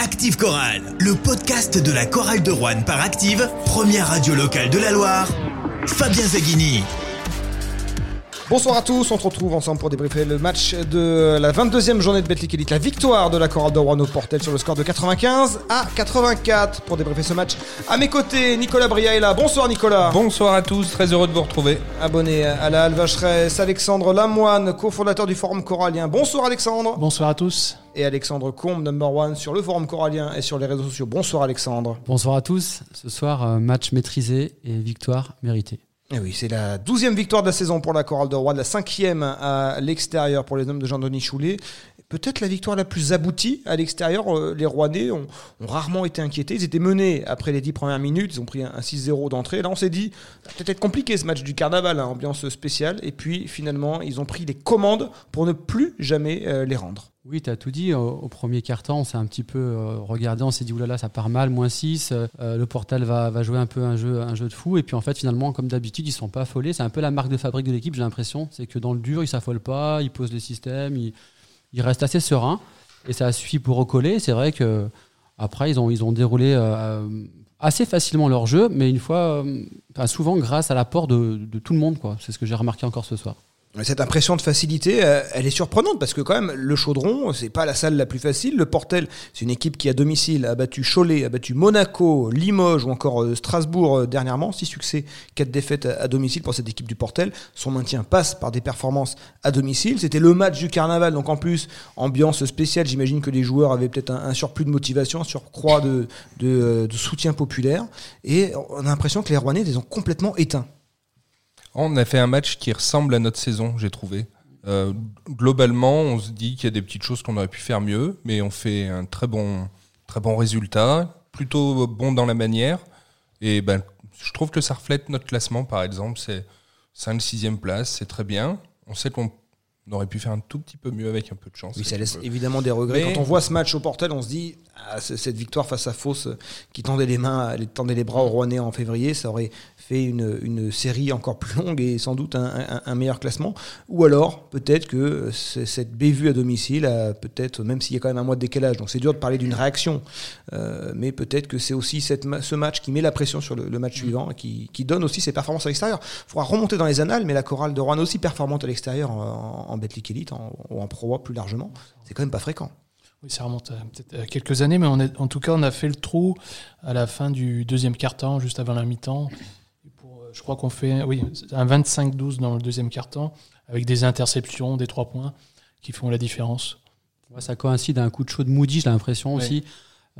Active Chorale, le podcast de la chorale de Rouen par Active, première radio locale de la Loire. Fabien Zaghini. Bonsoir à tous, on se retrouve ensemble pour débriefer le match de la 22e journée de Betclic Elite, la victoire de la chorale de Rouen au Portel sur le score de 95 à 84 pour débriefer ce match. À mes côtés, Nicolas Bria est là. Bonsoir Nicolas. Bonsoir à tous, très heureux de vous retrouver. Abonné à la Alvacheresse, Alexandre Lamoine, cofondateur du Forum Corallien. Bonsoir Alexandre. Bonsoir à tous. Et Alexandre Combe, number one sur le Forum Corallien et sur les réseaux sociaux. Bonsoir Alexandre. Bonsoir à tous. Ce soir, euh, match maîtrisé et victoire méritée. Et eh oui, c'est la douzième victoire de la saison pour la Chorale de Rouen, la cinquième à l'extérieur pour les hommes de Jean-Denis Choulet. Peut-être la victoire la plus aboutie à l'extérieur. Euh, les Rouennais ont, rarement été inquiétés. Ils étaient menés après les dix premières minutes. Ils ont pris un, 6-0 d'entrée. Là, on s'est dit, peut-être être compliqué ce match du carnaval, hein, ambiance spéciale. Et puis, finalement, ils ont pris les commandes pour ne plus jamais euh, les rendre. Oui, tu as tout dit. Au, premier quart-temps, on s'est un petit peu euh, regardé, on s'est dit, oulala, ça part mal, moins 6, euh, le Portal va, jouer un peu un jeu, de fou. Et puis en fait, finalement, comme d'habitude, ils ne sont pas affolés. C'est un peu la marque de fabrique de l'équipe, j'ai l'impression. C'est que dans le dur, ils s'affolent pas, ils posent les systèmes, ils, ils, restent assez sereins. Et ça a suffi pour recoller. C'est vrai que après, ils ont, ils ont déroulé euh, assez facilement leur jeu, mais une fois, souvent grâce à l'apport de, de tout le monde. C'est ce que j'ai remarqué encore ce soir. Cette impression de facilité, euh, elle est surprenante parce que quand même, le Chaudron, c'est pas la salle la plus facile. Le Portel, c'est une équipe qui à domicile a battu Cholet, a battu Monaco, Limoges ou encore euh, Strasbourg euh, dernièrement. Six succès, quatre défaites à domicile pour cette équipe du Portel. Son maintien passe par des performances à domicile. C'était le match du carnaval, donc en plus, ambiance spéciale. J'imagine que les joueurs avaient peut-être un, surplus de motivation, un surcroît de soutien populaire. Et on a l'impression que les Rouennais les ont complètement éteints. On a fait un match qui ressemble à notre saison, j'ai trouvé. Euh, globalement, on se dit qu'il y a des petites choses qu'on aurait pu faire mieux, mais on fait un très bon, très bon résultat, plutôt bon dans la manière. Et ben, je trouve que ça reflète notre classement, par exemple. C'est 5-6e place, c'est très bien. On sait qu'on aurait pu faire un tout petit peu mieux avec un peu de chance. Oui, ça laisse évidemment des regrets. Quand on voit ce match au Portel, on se dit ah, cette victoire face à Fausse qui tendait les mains, tendait les bras au Rouennais en février, ça aurait fait une, une, série encore plus longue et sans doute un, un, meilleur classement. Ou alors, peut-être que cette bévue à domicile, peut-être, même s'il y a quand même un mois de décalage, donc c'est dur de parler d'une réaction, euh, mais peut-être que c'est aussi cette, ce match qui met la pression sur le, match suivant et qui, qui, donne aussi ses performances à l'extérieur. Il faudra remonter dans les annales, mais la chorale de Rouen aussi performante à l'extérieur en, en, Betclic Elite ou en Pro plus largement, c'est quand même pas fréquent. Oui, ça remonte peut-être à quelques années, mais on est, en tout cas, on a fait le trou à la fin du deuxième quart-temps, juste avant la mi-temps je crois qu'on fait oui, un 25-12 dans le deuxième quart-temps, avec des interceptions, des trois points qui font la différence. ça coïncide à un coup de chaud de Moody, j'ai l'impression aussi.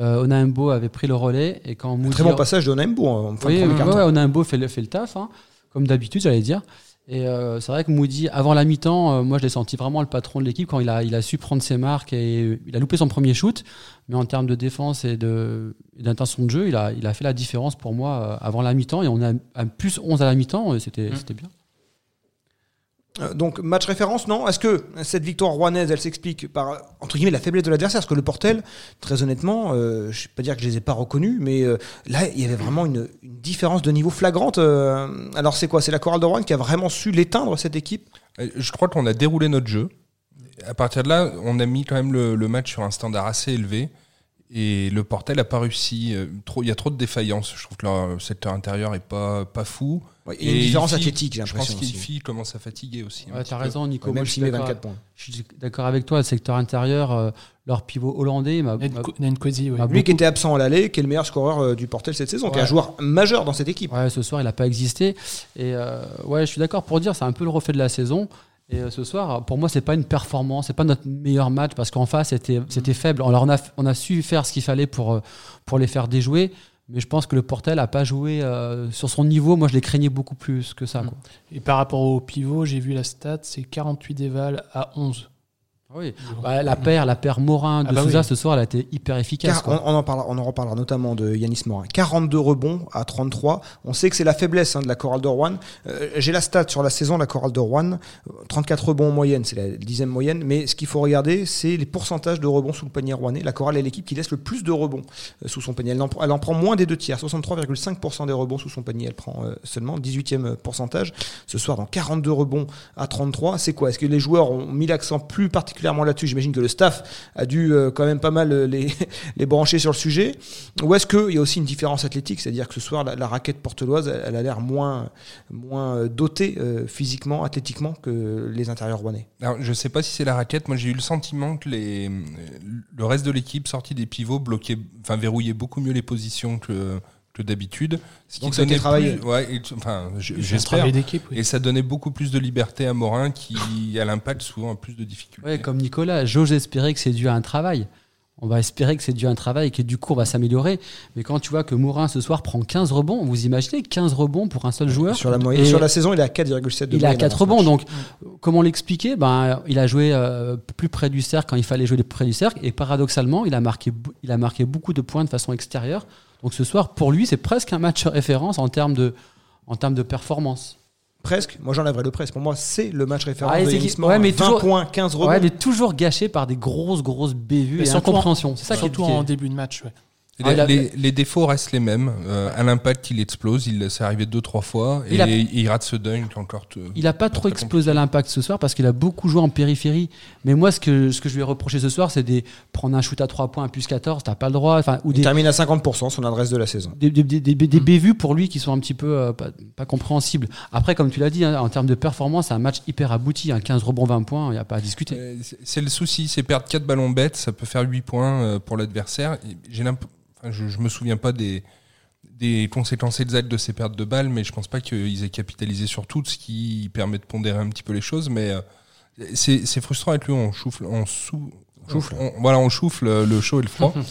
Euh, Onaimbo avait pris le relais et quand Moody très bon passage de Onaimbo en fin oui, Onaimbo fait le, fait le taf, hein, comme d'habitude, j'allais dire. Et euh, c'est vrai que Moody, avant la mi-temps, euh, moi je l'ai senti vraiment le patron de l'équipe quand il a, il a su prendre ses marques et il a loupé son premier shoot. Mais en termes de défense et d'intention de, jeu, il a, il a fait la différence pour moi euh, avant la mi-temps. Et on a un plus 11 à la mi-temps, et c'était mmh. bien. Euh, donc match référence, non Est-ce que cette victoire rouennaise, elle s'explique par entre guillemets la faiblesse de l'adversaire? Parce que le Portel, très honnêtement, euh, je ne vais pas dire que je les ai pas reconnus, mais euh, là il y avait vraiment une, différence de niveau flagrante. alors c'est quoi? C'est la chorale de Rouen qui a vraiment su l'éteindre cette équipe? Je crois qu'on a déroulé notre jeu. À partir de là, on a mis quand même le, le match sur un standard assez élevé. Et le Portel n'a pas réussi. il y a trop de défaillances. Je trouve que le secteur intérieur est pas, pas fou. Il y a une différence athlétique, j'ai l'impression. Je pense qu'une commence à fatiguer aussi. tu as raison, Nico. Même s'il met 24 points. Je suis d'accord avec toi, le secteur intérieur, euh, leur pivot hollandais. Nkosi, oui. Lui qui était absent à l'aller, qui est le meilleur scoreur euh, du Portel cette saison, qui est un joueur majeur dans cette équipe. Ouais, ce soir, il n'a pas existé. Et euh, ouais, je suis d'accord pour dire, c'est un peu le reflet de la saison. Et ce soir, pour moi, c'est pas une performance, c'est pas notre meilleur match parce qu'en face, c'était, c'était faible. Alors, on a, on a su faire ce qu'il fallait pour, pour les faire déjouer. Mais je pense que le Portel n'a pas joué euh, sur son niveau. Moi, je les craignais beaucoup plus que ça. Quoi. Et par rapport au pivot, j'ai vu la stat, c'est 48 déval à 11. Oui, bah, la paire, la paire Morin de ah bah Souza ce soir, elle a été hyper efficace. On, en parlera, on en reparlera notamment de Yanis Morin. 42 rebonds à 33. On sait que c'est la faiblesse hein, de la Chorale de Rouen. Euh, j'ai la stat sur la saison de la Chorale de Rouen. 34 rebonds en moyenne, c'est la dixième moyenne. Mais ce qu'il faut regarder, c'est les pourcentages de rebonds sous le panier rouennais. La Chorale est l'équipe qui laisse le plus de rebonds euh, sous son panier. Elle en, prend moins des deux tiers. 63,5% des rebonds sous son panier. Elle prend euh, seulement 18e pourcentage. Ce soir, dans 42 rebonds à 33, c'est quoi? Est-ce que les joueurs ont mis l'accent plus particulièrement particulièrement là-dessus. J'imagine que le staff a dû euh, quand même pas mal euh, les, les brancher sur le sujet. Ou est-ce qu'il y a aussi une différence athlétique, c'est-à-dire que ce soir, la, raquette porteloise, elle, a l'air moins, moins euh, dotée physiquement, athlétiquement que les intérieurs rouennais Alors, je sais pas si c'est la raquette. Moi, j'ai eu le sentiment que les, le reste de l'équipe, sorti des pivots, bloquait, enfin, verrouillait beaucoup mieux les positions que, que d'habitude. Ce Donc, ça a été donnait travaillé. plus- ouais, et- enfin, j'espère. travail d'équipe. oui. Et ça donnait beaucoup plus de liberté à Morin qui, à l'impact, souvent a plus de difficultés. Ouais, comme Nicolas, j'ose espérer que c'est dû à un travail. On va espérer que c'est dû à un travail et que du coup on va s'améliorer. Mais quand tu vois que Mourin ce soir prend 15 rebonds, vous imaginez 15 rebonds pour un seul joueur sur la, moyenne, Et sur la saison, il est à 4,7 de Il a moyenne 4 avant ce rebonds, donc comment l'expliquer? Ben, Il a joué euh, plus près du cercle quand il fallait jouer près du cercle, et paradoxalement, il a, marqué, il a marqué beaucoup de points de façon extérieure. Donc ce soir, pour lui, c'est presque un match référence en termes de, en termes de performance. Presque, moi j'enlèverais le presque. Pour moi, c'est le match référence Ah, de Morin. ouais, mais 20 toujours- points, 15 rebonds. Ouais, il est toujours gâché par des grosses, grosses bévues Mais et incompréhension. C'est ça qui est Surtout en début de match. ouais. Ah, les, il a- les- les défauts restent les mêmes. Euh, à l'impact, il explose. Il s'est arrivé deux trois fois et Il a- il rate ce dunk encore. te- Il n'a pas trop explosé à l'impact ce soir parce qu'il a beaucoup joué en périphérie. Mais moi, ce que, ce que je lui ai reproché ce soir, c'est de prendre un shoot à 3 points à plus 14, t'as pas le droit. Enfin, ou Il des, termine à 50% son adresse de la saison. des, des, des, des- des bévues pour lui qui sont un petit peu euh, pas, pas compréhensibles. Après, comme tu l'as dit, hein, en termes de performance, c'est un match hyper abouti. Un 15 rebonds, 20 points, il n'y a pas à discuter. Euh, c'est- le souci, c'est perdre 4 ballons bêtes, ça peut faire 8 points euh, pour l'adversaire. J'ai je, je me souviens pas des, conséquences exactes de ces pertes de balles, mais je pense pas qu'ils aient capitalisé sur tout, ce qui permet de pondérer un petit peu les choses. Mais euh, c'est frustrant avec lui, on choufle, on Choufle. on- voilà, on choufle le chaud et le froid.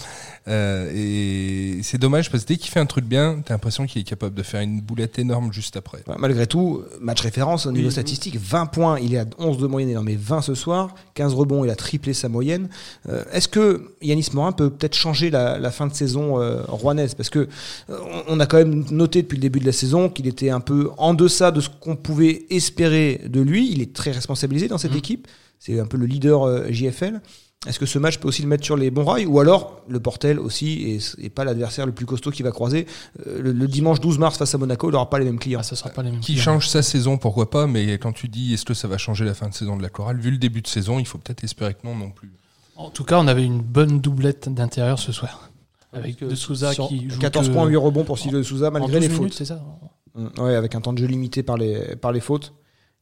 Euh, et c'est dommage parce que dès qu'il fait un truc bien, t'as l'impression qu'il est capable de faire une boulette énorme juste après. Ouais, Malgré tout, match référence au niveau Oui. statistique, 20 points, il est à 11 de moyenne, il en met 20 ce soir, 15 rebonds, il a triplé sa moyenne. Euh, Est-ce que Yanis Morin peut peut-être changer la, la fin de saison euh, rouennaise? Parce que euh, on a quand même noté depuis le début de la saison qu'il était un peu en deçà de ce qu'on pouvait espérer de lui. Il est très responsabilisé dans cette Mhm. équipe, c'est un peu le leader euh, JFL. Est-ce que ce match peut aussi le mettre sur les bons rails Ou alors, le Portel aussi n'est pas l'adversaire le plus costaud qui va croiser. Euh, le, le dimanche 12 mars face à Monaco, il n'aura pas les mêmes clients. Ah, ça sera pas les mêmes. Qui clients. change sa saison, pourquoi pas, mais quand tu dis est-ce que ça va changer la fin de saison de la chorale, vu le début de saison, il faut peut-être espérer que non non plus. En tout cas, on avait une bonne doublette d'intérieur ce soir. Avec Parce que De Souza qui joue 14 que points, 8 rebonds pour Silvio de Souza en malgré 12 les minutes, fautes. c'est ça Ouais, avec un temps de jeu limité par les, par les fautes.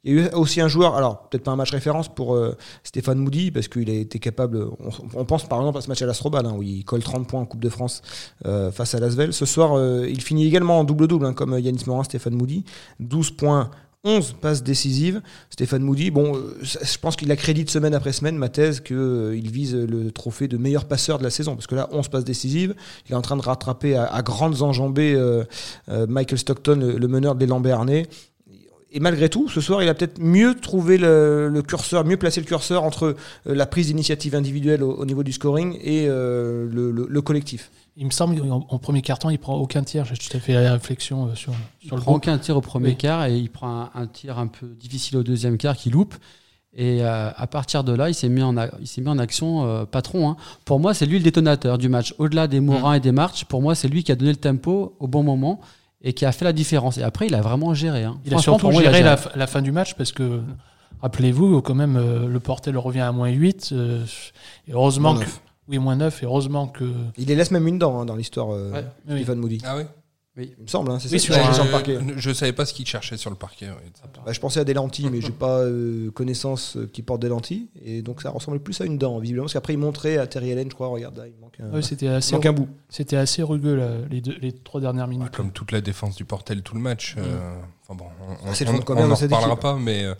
Il y a eu aussi un joueur, alors peut-être pas un match référence pour euh, Stéphane Moody, parce qu'il a été capable. On, pense par exemple à ce match à l'Astrobal, hein, où il colle 30 points en Coupe de France euh, face à Lasvel. Ce soir, euh, il finit également en double-double, hein, comme Yanis Morin, Stéphane Moody. 12 points. 11 passes décisives. Stéphane Moody, bon, je pense qu'il accrédite semaine après semaine ma thèse qu'il vise le trophée de meilleur passeur de la saison. Parce que là, 11 passes décisives. Il est en train de rattraper à, grandes enjambées Michael Stockton, le, le meneur des Lambernais. Et malgré tout, ce soir, il a peut-être mieux trouvé le, le curseur, mieux placé le curseur entre euh, la prise d'initiative individuelle au, au niveau du scoring et euh, le, le- le collectif. Il me semble qu'en en premier carton, il prend aucun tir. J'ai tout à fait la réflexion euh, sur, Il sur le prend groupe. aucun tir au premier Oui. quart et il prend un, un tir un peu difficile au deuxième quart qui loupe. Et euh, à partir de là, il s'est mis en, mis action euh, patron. hein. Pour moi, c'est lui le détonateur du match. Au-delà des Morins et des Marches, pour moi, c'est lui qui a donné le tempo au bon moment et qui a fait la différence. Et après, il a vraiment géré. hein. Il a surtout il a géré la, fin du match parce que, rappelez-vous, quand même, euh, le Portel revient à moins 8. euh, et heureusement Moins que. Oui, moins 9. Et heureusement que. Il les laisse même une dent hein, dans l'histoire, euh, Ouais. Oui. Stéphane Moody. Ah oui Il me semble, hein, c'est Oui, ça sur sur le parquet. Je savais pas ce qu'il cherchait sur le parquet. oui. Bah, je pensais à des lentilles, mais j'ai pas euh, connaissance euh, qui porte des lentilles. Et donc ça ressemblait plus à une dent, visiblement. Parce qu'après, il montrait à Terry Allen, je crois, regarde, là, il manque un, Ouais, c'était il assez, manque un bout. c'était assez rugueux là, les, deux, les trois dernières minutes. Comme toute la défense du Portel, tout le match. euh, enfin bon, on, c'est le on- fond de combien on dans en cette reparlera pas, mais euh,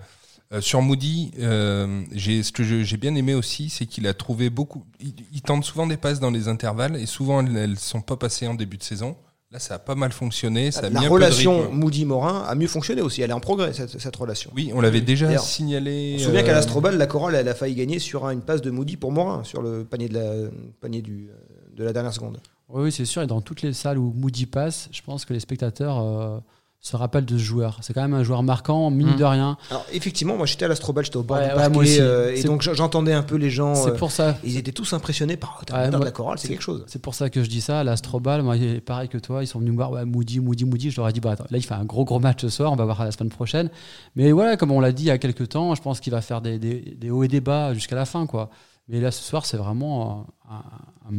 euh, sur Moody, euh, j'ai ce que je- j'ai bien aimé aussi, c'est qu'il a trouvé beaucoup. Il, il tente souvent des passes dans les intervalles et souvent elles, elles sont pas passées en début de saison. Là, ça a pas mal fonctionné. Ça a mis La relation. Moody-Morin a mieux fonctionné aussi. Elle est en progrès, cette, cette relation. Oui, on l'avait déjà signalé. On se souvient euh, qu'à l'Astrobal, la Corolle, elle a failli gagner sur un- une passe de Moody pour Morin, sur le panier de la, panier du, de la dernière seconde. Oui, oui, c'est sûr. Et dans toutes les salles où Moody passe, je pense que les spectateurs euh, se rappelle de ce joueur. C'est quand même un joueur marquant, mine Mm. de rien. Alors, effectivement, moi j'étais à l'Astrobal, j'étais au bord Ouais, du parquet, euh, et donc j'entendais un peu les gens. C'est euh, pour ça. Ils étaient tous impressionnés par oh, Ouais, de la chorale, c'est quelque chose. C'est pour ça que je dis ça. L'Astrobal, moi, pareil que toi, ils sont venus me voir, ouais, Moody, Moody, Moody. Je leur ai dit, bah, attends, là, il fait un gros, gros match ce soir, on va voir la semaine prochaine. Mais voilà, comme on l'a dit il y a quelques temps, je pense qu'il va faire des, des- des hauts et des bas jusqu'à la fin, quoi. Mais là, ce soir, c'est vraiment un,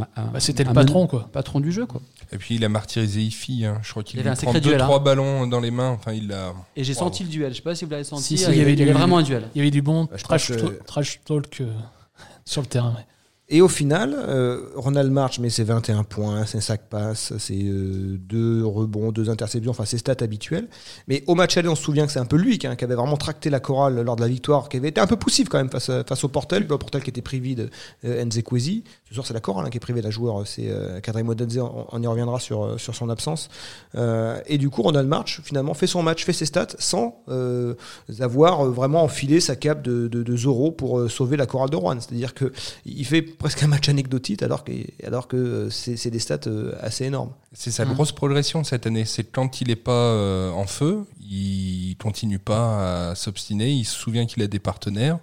un- un- Bah, C'était un le patron, quoi. patron du jeu, quoi. Et puis il a martyrisé Ifi. hein. Je crois qu'il lui avait un prend deux, duel, hein. trois ballons dans les mains. Enfin, il a. Et j'ai Wow. senti le duel. Je sais pas si vous l'avez senti. Si, si, il y avait, il y avait du- vraiment un duel. Il y avait du bon Bah, trash, que- talk euh, sur le terrain. ouais. Et au final, euh, Ronald March met ses 21 points, ses 5 passes, ses euh, deux rebonds, deux interceptions, enfin ses stats habituelles. Mais au match aller, on se souvient que c'est un peu lui qui, hein, qui avait vraiment tracté la chorale lors de la victoire, qui avait été un peu poussif quand même face, à- face au Portel, le Portel qui était privé de euh, Nzekwezi. Ce soir, c'est la chorale hein, qui est privée de la joueur, c'est euh, Kadri on, on y reviendra sur, euh, sur son absence. Euh, et du coup, Ronald March, finalement, fait son match, fait ses stats, sans euh, avoir euh, vraiment enfilé sa cape de, de, de Zorro pour euh, sauver la chorale de Rouen. C'est-à-dire que il fait presque un match anecdotique alors que, alors que euh, c'est c'est des stats euh, assez énormes. C'est sa Mhm. grosse progression cette année. C'est que quand il n'est pas euh, en feu, il continue pas à s'obstiner. Il se souvient qu'il a des partenaires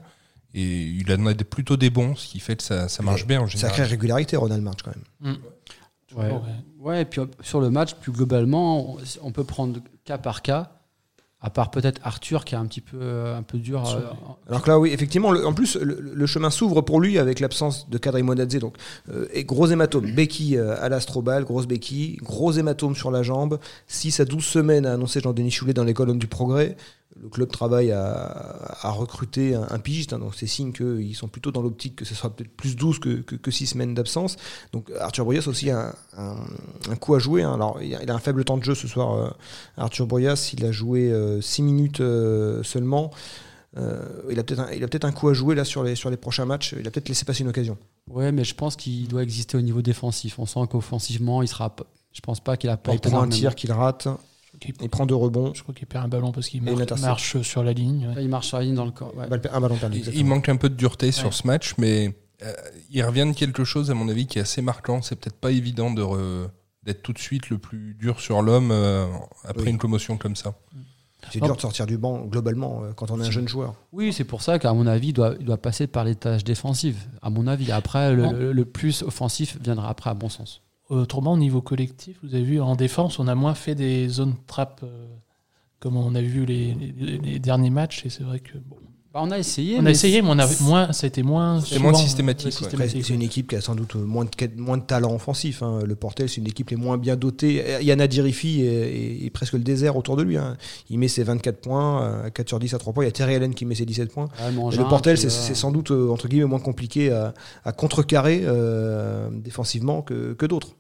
et il en a des- plutôt des bons, ce qui fait que ça, ça marche bien en général. Sacrée régularité, Ronald March, quand même. Ouais. Ouais. Ouais, et puis sur le match, plus globalement, on, on peut prendre cas par cas, à part peut-être Arthur qui est un petit peu, euh, un peu dur. Euh, Alors que là, oui, effectivement, le- en plus, le, le chemin s'ouvre pour lui avec l'absence de Kadri Monadze. Donc, euh, et gros hématome. Béquille euh, à l'astrobal, grosse béquille, gros hématome sur la jambe. 6 à 12 semaines, a annoncé Jean-Denis Choulet dans les colonnes du Progrès. Le club travaille à, à recruter un, un pigiste, hein, donc c'est signe qu'ils sont plutôt dans l'optique que ce soit peut-être plus 12 que, que, 6 semaines d'absence. Donc Arthur Boyas aussi a un, un, coup à jouer. hein. Alors il a, il a, un faible temps de jeu ce soir, euh, Arthur Boyas. Il a joué 6 euh, minutes euh, seulement. Euh, il a peut-être un, il a peut-être un coup à jouer là sur les sur les prochains matchs. Il a peut-être laissé passer une occasion. Ouais, mais je pense qu'il doit exister au niveau défensif. On sent qu'offensivement, il sera. Je pense pas qu'il a pas. Il prend un tir qu'il rate. Il, il, prend deux rebonds. Je crois qu'il perd un ballon parce qu'il marche, marche, sur la ligne. Ouais. Il marche sur la ligne dans le corps. Ouais. Un ballon perdu. Il, il, manque un peu de dureté sur ce match, mais euh, il revient de quelque chose, à mon avis, qui est assez marquant. C'est peut-être pas évident de re... d'être tout de suite le plus dur sur l'homme euh, après oui. une commotion comme ça. C'est dur de sortir du banc globalement euh, quand on est un jeune joueur. Oui, c'est pour ça qu'à mon avis, il doit, il doit, passer par les tâches défensives. À mon avis, après, le, le, le plus offensif viendra après, à bon sens. Autrement, au niveau collectif, vous avez vu en défense, on a moins fait des zones trap euh, comme on a vu les, derniers matchs. Bah, on a essayé. On a essayé, mais on a moins, ça a été moins. C'est moins systématique. Ouais. Ouais. C'est une équipe qui a sans doute moins de, moins de talent offensif. Hein. Le Portel, c'est une équipe les moins bien dotée. Yana Dirifi est, est, presque le désert autour de lui. Hein. Il met ses 24 points, 4 sur 10 à 3 points. Il y a Terry Allen qui met ses 17 points. Ah, le Portel, c'est sans doute entre guillemets moins compliqué à, à contrecarrer euh, défensivement que, que d'autres.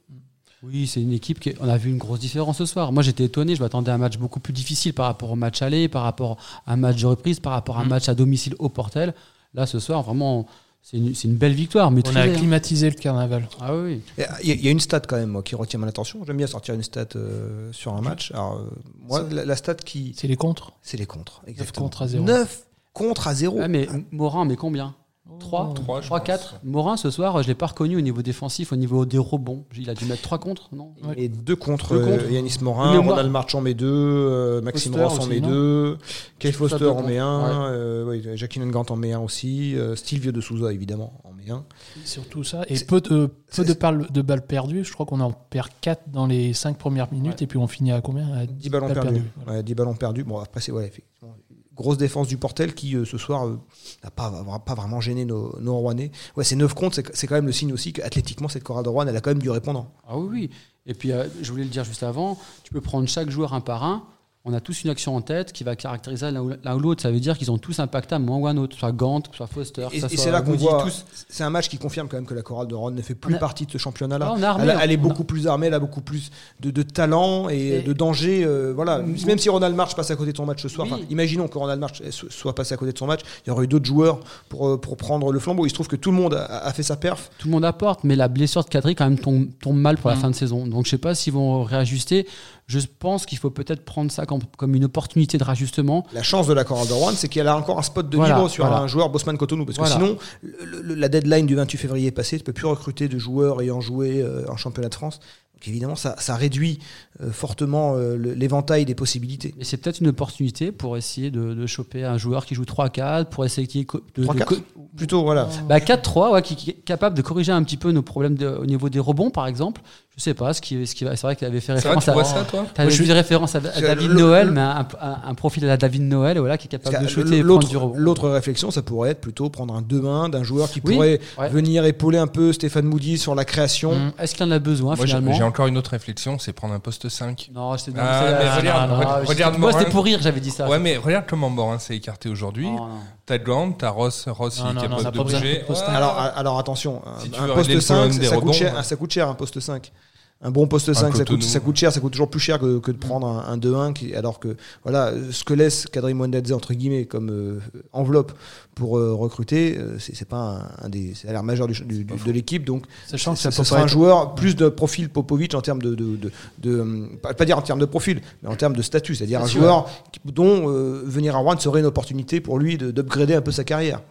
Oui, c'est une équipe qui. On a vu une grosse différence ce soir. Moi, j'étais étonné. Je m'attendais à un match beaucoup plus difficile par rapport au match aller, par rapport à un match de reprise, par rapport à un mmh. match à domicile au Portel. Là, ce soir, vraiment, c'est une, une, belle victoire. Mais on a acclimatisé hein. le carnaval. Ah oui. Il y, y, a une stat quand même moi, qui retient mon attention. J'aime bien sortir une stat euh, sur un match. Alors, euh, moi, la, la, stat qui. C'est les contres C'est les contres. Exactement. 9 contre à 0. 9 contre à 0. Ah, mais Morin, mais combien? 3, 3, 3 4. Morin, ce soir, je ne l'ai pas reconnu au niveau défensif, au niveau des rebonds. Il a dû mettre 3 contre, non Et 2 contre, deux contre. Euh, Yanis Morin, Ronald Marchand met 2, euh, Maxime Ross en met 2, Kay Foster en met 1, ouais. euh, oui, Jackie Grant en met 1 aussi, euh, Stilvio de Souza évidemment en met 1. Surtout ça, et peu de, peu de, balles, de balles perdues, je crois qu'on en perd 4 dans les 5 premières minutes, ouais. et puis on finit à combien? À 10, 10 ballons perdus. perdus. Voilà. Ouais, 10 ballons perdus, bon après c'est ouais, effectivement grosse défense du Portel qui euh, ce soir n'a euh, pas, pas vraiment gêné nos, nos Rouennais. C'est 9 comptes, c'est quand même le signe aussi qu'athlétiquement cette chorale de Rouen, elle a quand même du répondant. Ah oui, oui. Et puis euh, je voulais le dire juste avant, tu peux prendre chaque joueur un par un. On a tous une action en tête qui va caractériser l'un ou l'autre. Ça veut dire qu'ils ont tous impacté à un moment ou à un autre, soit Gant, soit Foster. Et, et c'est là qu'on voit. C'est un match qui confirme quand même que la chorale de Rouen ne fait plus a, partie de ce championnat-là. Elle, elle, est beaucoup a... plus armée, elle a beaucoup plus de, de talent et, et, de danger. Euh, voilà. Même si Ronald March passe à côté de son match ce soir, oui. imaginons que Ronald March soit passé à côté de son match, il y aurait eu d'autres joueurs pour, pour prendre le flambeau. Il se trouve que tout le monde a, a, fait sa perf. Tout le monde apporte, mais la blessure de Kadri quand même tombe, tombe mal pour la mmh. fin de saison. Donc je sais pas s'ils vont réajuster. Je pense qu'il faut peut-être prendre ça comme, comme, une opportunité de rajustement. La chance de la Chorale de Rouen, c'est qu'elle a encore un spot de voilà, libre sur voilà. un joueur Bosman Cotonou. Parce que voilà. sinon, le, le, la deadline du 28 février est passée, tu ne peux plus recruter de joueurs ayant joué euh, en championnat de France. Donc évidemment, ça, ça réduit euh, fortement euh, l'éventail des possibilités. Et c'est peut-être une opportunité pour essayer de, de choper un joueur qui joue 3-4, pour essayer de, de- 3-4 co- Plutôt, voilà. Bah 4-3, ouais, qui, qui est capable de corriger un petit peu nos problèmes de- au niveau des rebonds, par exemple. Je sais pas, ce qui, ce qui va- c'est vrai qu'il avait fait C'est vrai, référence tu à. vois ça, toi? T'avais Moi, je références à, David le- Noël, le- mais un, un- un profil à la David Noël, voilà, qui est capable de shooter et prendre L'autre du rebond. l'autre réflexion, ça pourrait être plutôt prendre un 2-1 d'un joueur qui Oui, pourrait ouais. venir épauler un peu Stéphane Moody sur la création. Hum, Est-ce qu'il en a besoin Moi, finalement? j'ai encore une autre réflexion, c'est prendre un poste 5. Non, Ah, mais ah, regarde, non, non, regarde, Moi, c'était pour rire, j'avais dit ça. Ouais, mais regarde comment Morin s'est écarté aujourd'hui. Non. T'as Grant, t'as Ross, Ross Non, il est de de poste Ouais. cinq. Alors, alors attention, Si tu un, poste régler le 5, problème des ça, coûte rebonds, cher, ouais. ça coûte cher un poste 5. Un bon poste 5, ça coûte, Cotonou. ça coûte cher, ça coûte toujours plus cher que, que de prendre un, un 2-1, qui- alors que voilà, ce que laisse Kadri Mwendadze entre guillemets comme euh, enveloppe pour euh, recruter, euh, c'est pas un, un des salaires majeurs du, du- du- de l'équipe, donc Sachant que ça, ça, sera un joueur plus de profil Popovic en termes de, de, de, de- pas, dire en termes de profil, mais en termes de statut, c'est-à-dire un sûr. joueur dont euh, venir à Rouen serait une opportunité pour lui de- d'upgrader un peu sa carrière.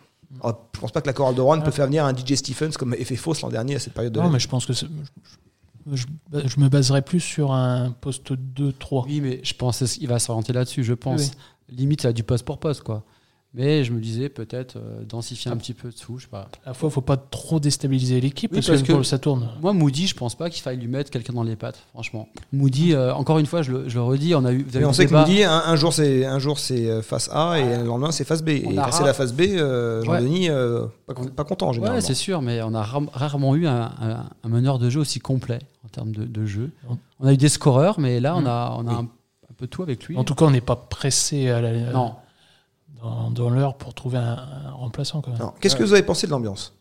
Alors, je pense pas que la chorale de Rouen peut faire venir un DJ Stephens comme effet fausse l'an dernier à cette période de Non, mais je pense que c'est- je, je- me baserais plus sur un poste 2-3. Oui, mais je pense qu'il va s'orienter là-dessus, je pense. Oui. Limite, ça a du poste pour poste, quoi. Mais je me disais peut-être euh, densifier un petit peu dessous, je sais pas. À la fois, il faut pas trop déstabiliser l'équipe Oui, parce, parce que, que- ça tourne. Moi, Moody, je pense pas qu'il faille lui mettre quelqu'un dans les pattes, franchement. Moody, euh, encore une fois, je le, je le redis, on a eu. Vous avez Mais on sait que Moody, un, un jour c'est un jour c'est euh, face A et le lendemain c'est face B. Et On a passer rare- la face B, euh, Jean-Denis, euh, pas, pas content en général. Ouais, c'est sûr, mais on a rarement eu un, un- un meneur de jeu aussi complet en termes de, de jeu. On- On a eu des scoreurs, mais là, on Mm. a, on a Oui. un, un peu tout avec lui. En tout cas, on n'est pas pressé à la- non. Dans, l'heure pour trouver un, remplaçant. Qu'est-ce que vous avez pensé de l'ambiance?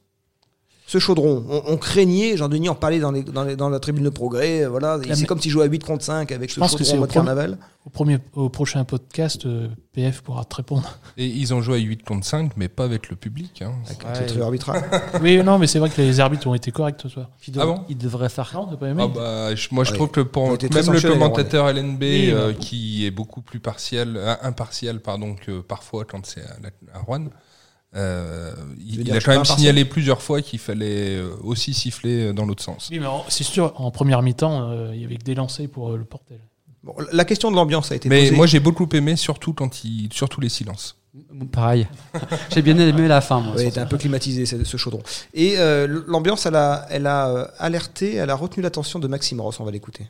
Ce chaudron, on, on craignait, Jean-Denis en parlait dans, les- dans, les- dans la tribune de progrès, euh, voilà, c'est comme s'il jouait à 8 contre 5 avec ce pense que chaudron c'est en au mode carnaval. Au, premier, au prochain podcast, euh, PF pourra te répondre. Et ils ont joué à 8 contre 5, mais pas avec le public. hein. Avec Ouais. le trio arbitral. oui, non, mais c'est vrai que les arbitres ont été corrects ce soir. Puis Ah bon il devrait faire. Non, pas aimé Ah bah, je- moi, je Ouais. trouve que pour- Ils même le commentateur LNB, Oui, euh, qui est beaucoup plus partiel, impartial pardon, que parfois quand c'est à, la- à Rouen, euh, il, a quand même signalé plusieurs fois qu'il fallait euh, aussi siffler euh, dans l'autre sens. Oui, mais c'est sûr, en première mi-temps, euh, il y avait que des lancers pour euh, le portel. Bon, la question de l'ambiance a été Mais posée. moi, j'ai beaucoup aimé, surtout quand il, surtout les silences. Pareil. J'ai bien aimé la fin, moi. Ouais, était un peu climatisé ce, ce chaudron. Et euh, l'ambiance, elle a, elle a alerté, elle a retenu l'attention de Maxime Ross. On va l'écouter.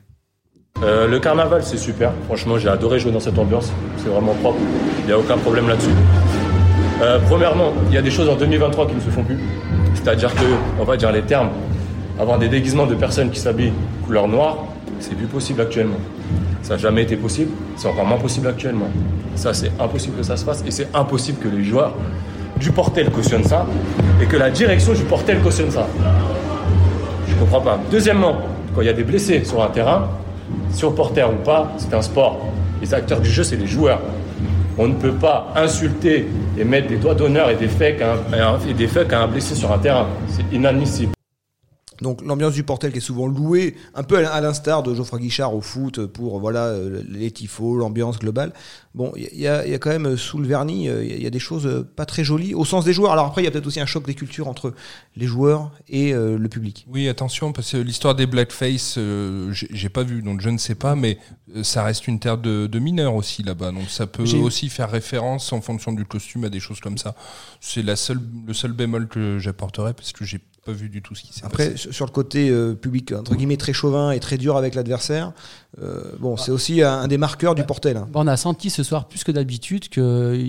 Euh, le carnaval, c'est super. Franchement, j'ai adoré jouer dans cette ambiance. C'est vraiment propre. Il n'y a aucun problème là-dessus. Euh, premièrement, il y a des choses en 2023 qui ne se font plus. C'est-à-dire que, on va dire les termes, avoir des déguisements de personnes qui s'habillent couleur noire, c'est plus possible actuellement. Ça n'a jamais été possible. C'est encore moins possible actuellement. Ça, c'est impossible que ça se fasse. Et c'est impossible que les joueurs du Portel cautionnent ça et que la direction du Portel cautionne ça. Je comprends pas. Deuxièmement, quand il y a des blessés sur un terrain, sur porter ou pas, c'est un sport. Les acteurs du jeu, c'est les joueurs. On ne peut pas insulter et mettre des doigts d'honneur et des fakes à un, et des à un blessé sur un terrain. C'est inadmissible. Donc l'ambiance du Portel qui est souvent louée, un peu à l'instar de Geoffroy Guichard au foot pour voilà euh, les tifos, l'ambiance globale. Bon, il y, y a quand même euh, sous le vernis, euh, il y, a- des choses pas très jolies au sens des joueurs. Alors après, il y a peut-être aussi un choc des cultures entre les joueurs et euh, le public. Oui, attention, parce que l'histoire des blackface, euh, j'ai pas vu, donc je ne sais pas, mais ça reste une terre de, de mineurs aussi là-bas, donc ça peut aussi faire référence en fonction du costume à des choses comme ça. C'est la seule, le seul bémol que j'apporterai, parce que j'ai pas vu du tout ce qui s'est Après, passé. sur sur le côté euh, public, entre guillemets, très chauvin et très dur avec l'adversaire, euh, bon, c'est aussi un, un des marqueurs du Portel. hein. Bon, on a senti ce soir plus que d'habitude que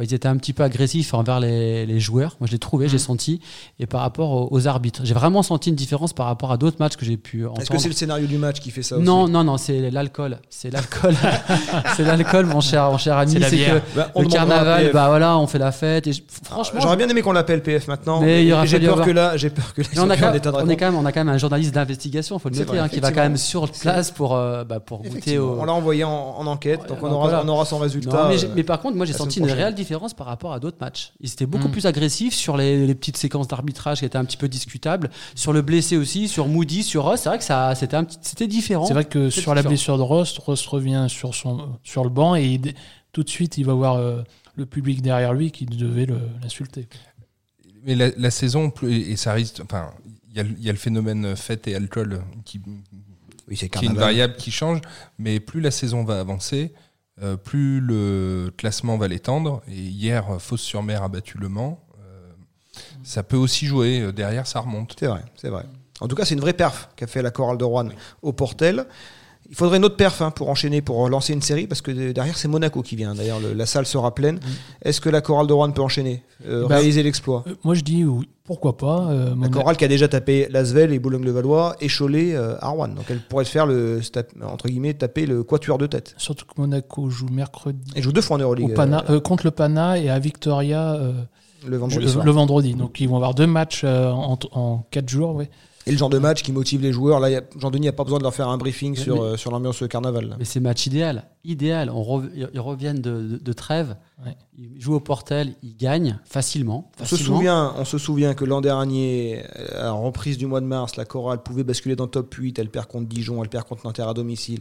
bah, ils étaient un petit peu agressifs envers les, les joueurs. Moi, je l'ai trouvé, Mhm. j'ai senti. Et par rapport aux, aux arbitres, j'ai vraiment senti une différence par rapport à d'autres matchs que j'ai pu entendre. Est-ce que c'est le scénario du match qui fait ça non, aussi non, non, c'est l'alcool. C'est l'alcool. c'est l'alcool, mon cher, mon cher ami. C'est que Bah, on le carnaval, bah voilà, on fait la fête. Et je- franchement, J'aurais bien aimé qu'on l'appelle PF maintenant, Mais mais, il j'ai peur avoir- que là, j'ai peur que là, on, a quand, on, est même, on a quand même un journaliste d'investigation, il faut le noter, hein, qui va quand même sur place pour, euh, bah, pour goûter au. On l'a envoyé en, en enquête, donc on aura, voilà. on aura son résultat. mais, euh, mais par contre, moi j'ai senti une réelle différence par rapport à d'autres matchs. Ils étaient beaucoup Mm. plus agressifs sur les, les petites séquences d'arbitrage qui étaient un petit peu discutables, sur le blessé aussi, sur Moody, sur Ross. C'est vrai que ça, c'était un petit, c'était différent. C'est vrai que sur la blessure de Ross, Ross revient sur, son, sur le banc et il- tout de suite, il va voir euh, le public derrière lui qui devait le- l'insulter. Mais la, la saison, et ça risque, enfin, il y, a le- il y a le phénomène fête et alcool qui, Oui, c'est qui est une variable qui change, mais plus la saison va avancer, euh, plus le classement va l'étendre. Et hier, Fos-sur-Mer a battu Le Mans. Euh, ça peut aussi jouer. Euh, Derrière, ça remonte. C'est vrai, c'est vrai. En tout cas, c'est une vraie perf qu'a fait la chorale de Rouen au Portel. Il faudrait une autre perf hein, pour enchaîner, pour lancer une série, parce que de- derrière, c'est Monaco qui vient. D'ailleurs, le- la salle sera pleine. Est-ce que la chorale de Rouen peut enchaîner, euh, Bah, réaliser l'exploit Euh, Moi, je dis oui, pourquoi pas. euh, La chorale qui a déjà tapé Lasvel et Boulogne-le-Valois et Cholet à Rouen. Donc elle pourrait se faire, le, entre guillemets, taper le quatuor de tête. Surtout que Monaco joue mercredi Elle joue deux fois en au Euroleague Pana, contre le Pana et à Victoria le vendredi le, vendredi. Donc ils vont avoir deux matchs en, en quatre jours. Ouais. Et le genre de match qui motive les joueurs. Là, Jean-Denis n'a pas besoin de leur faire un briefing Mais- sur, mais- euh, sur l'ambiance carnaval. là. Mais c'est match idéal. Idéal. On rev- ils reviennent de, de- de trêve. Ouais. Ils jouent au Portel. Ils gagnent facilement. On se, facilement. souvient, on se souvient que l'an dernier, euh, à la reprise du mois de mars, la chorale pouvait basculer dans le top 8. Elle perd contre Dijon, elle perd contre Nanterre à domicile.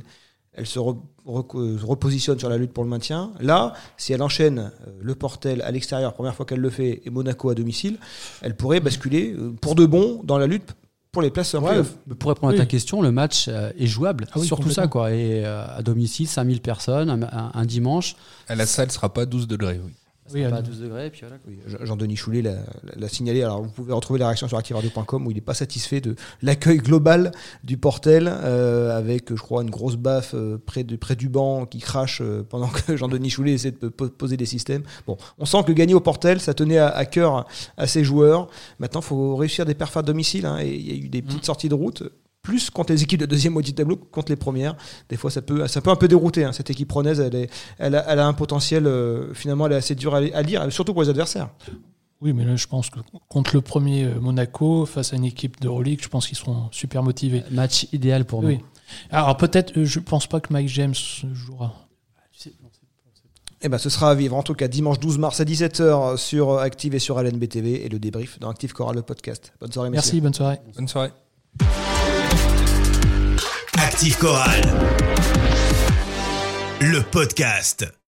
Elle se re- re- repositionne sur la lutte pour le maintien. Là, si elle enchaîne euh, le Portel à l'extérieur, première fois qu'elle le fait, et Monaco à domicile, elle pourrait basculer pour de bon dans la lutte pour les places en Ouais, pour répondre Oui. à ta question, le match euh, est jouable. Ah oui, Surtout ça, quoi. Et euh, à domicile, 5000 personnes, un, un- un dimanche. À la salle, sera pas 12 degrés. Oui. Oui, pas à- à 12 degrés. et Puis voilà. Oui, Jean- Jean-Denis Choulet l'a l'a signalé. Alors, vous pouvez retrouver la réaction sur activeradio.com où il n'est pas satisfait de l'accueil global du Portel, euh, avec, je crois, une grosse baffe euh, près, de, près du banc qui crache euh, pendant que Jean-Denis Choulet essaie de po- poser des systèmes. Bon, on sent que gagner au Portel, ça tenait à, à cœur à ses joueurs. Maintenant, il faut réussir des perfs à domicile. hein, et il y a eu des petites sorties de route. Plus contre les équipes de deuxième moitié de tableau que contre les premières. Des fois, ça peut, ça peut un peu dérouter. hein. Cette équipe rennaise, elle, est, elle, a, elle a un potentiel, euh, finalement, elle est assez dure à, à lire, surtout pour les adversaires. Oui, mais là, je pense que contre le premier euh, Monaco, face à une équipe de Euroleague, je pense qu'ils seront super motivés. Match idéal pour Oui. nous. Alors peut-être, euh, je pense pas que Mike James jouera. Eh ben, ce sera à vivre en tout cas dimanche 12 mars à 17h sur Active et sur LNB TV et le débrief dans Active Choral le podcast. Bonne soirée, messieurs. Merci, bonne soirée. Bonne soirée. Active Chorale. Le podcast.